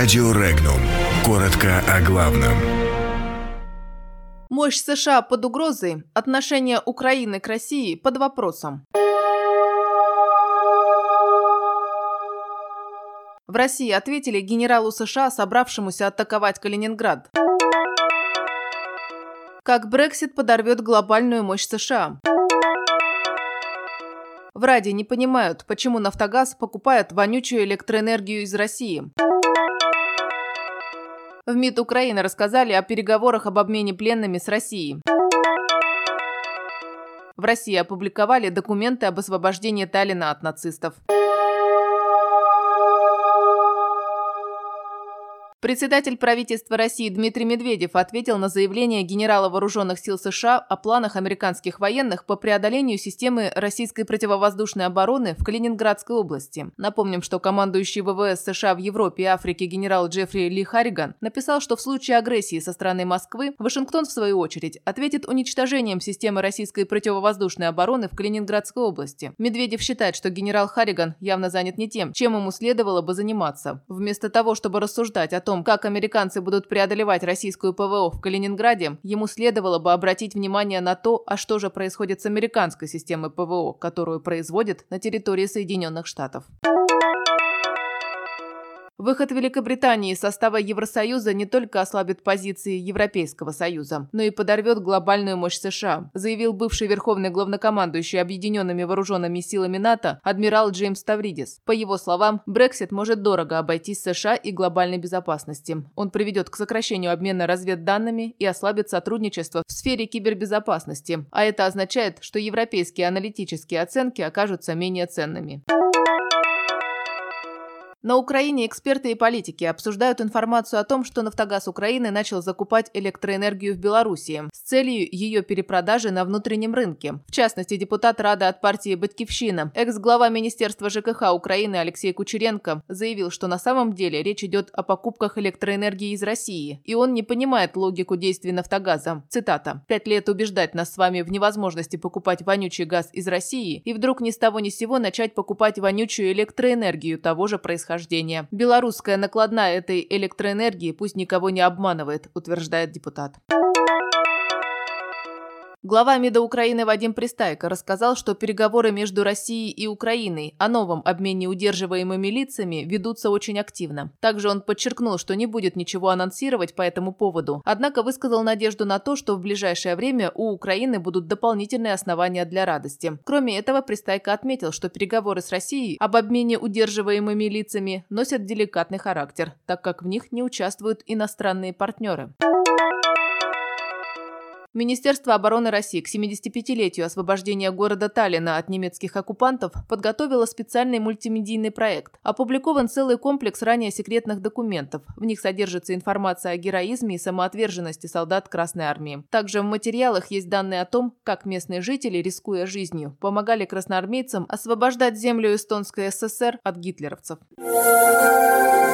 Радио Регнум. Коротко о главном. Мощь США под угрозой, отношение Украины к России под вопросом. В России ответили генералу США, собравшемуся атаковать Калининград. Как Брексит подорвет глобальную мощь США. В Раде не понимают, почему «Нафтогаз» покупает вонючую электроэнергию из России. В МИД Украины рассказали о переговорах об обмене пленными с Россией. В России опубликовали документы об освобождении Таллина от нацистов. Председатель правительства России Дмитрий Медведев ответил на заявление генерала вооруженных сил США о планах американских военных по преодолению системы российской противовоздушной обороны в Калининградской области. Напомним, что командующий ВВС США в Европе и Африке генерал Джеффри Ли Харриган написал, что в случае агрессии со стороны Москвы Вашингтон, в свою очередь, ответит уничтожением системы российской противовоздушной обороны в Калининградской области. Медведев считает, что генерал Харриган явно занят не тем, чем ему следовало бы заниматься. Вместо того, чтобы рассуждать о том, том, как американцы будут преодолевать российскую ПВО в Калининграде, ему следовало бы обратить внимание на то, а что же происходит с американской системой ПВО, которую производят на территории Соединенных Штатов. Выход Великобритании из состава Евросоюза не только ослабит позиции Европейского Союза, но и подорвет глобальную мощь США, заявил бывший верховный главнокомандующий Объединенными Вооруженными Силами НАТО адмирал Джеймс Тавридис. По его словам, Брексит может дорого обойтись США и глобальной безопасности. Он приведет к сокращению обмена разведданными и ослабит сотрудничество в сфере кибербезопасности, а это означает, что европейские аналитические оценки окажутся менее ценными. На Украине эксперты и политики обсуждают информацию о том, что «Нафтогаз Украины» начал закупать электроэнергию в Белоруссии с целью ее перепродажи на внутреннем рынке. В частности, депутат Рады от партии «Батькивщина», экс-глава Министерства ЖКХ Украины Алексей Кучеренко заявил, что на самом деле речь идет о покупках электроэнергии из России, и он не понимает логику действий «Нафтогаза». Цитата. «Пять лет убеждать нас с вами в невозможности покупать вонючий газ из России и вдруг ни с того ни с сего начать покупать вонючую электроэнергию того же происхождения происхождения. Белорусская накладная этой электроэнергии пусть никого не обманывает, утверждает депутат. Глава МИДа Украины Вадим Пристайко рассказал, что переговоры между Россией и Украиной о новом обмене удерживаемыми лицами ведутся очень активно. Также он подчеркнул, что не будет ничего анонсировать по этому поводу, однако высказал надежду на то, что в ближайшее время у Украины будут дополнительные основания для радости. Кроме этого, Пристайко отметил, что переговоры с Россией об обмене удерживаемыми лицами носят деликатный характер, так как в них не участвуют иностранные партнеры. Министерство обороны России к 75-летию освобождения города Таллина от немецких оккупантов подготовило специальный мультимедийный проект. Опубликован целый комплекс ранее секретных документов. В них содержится информация о героизме и самоотверженности солдат Красной Армии. Также в материалах есть данные о том, как местные жители, рискуя жизнью, помогали красноармейцам освобождать землю Эстонской ССР от гитлеровцев.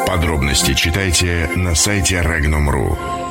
Подробности читайте на сайте Regnum.ru.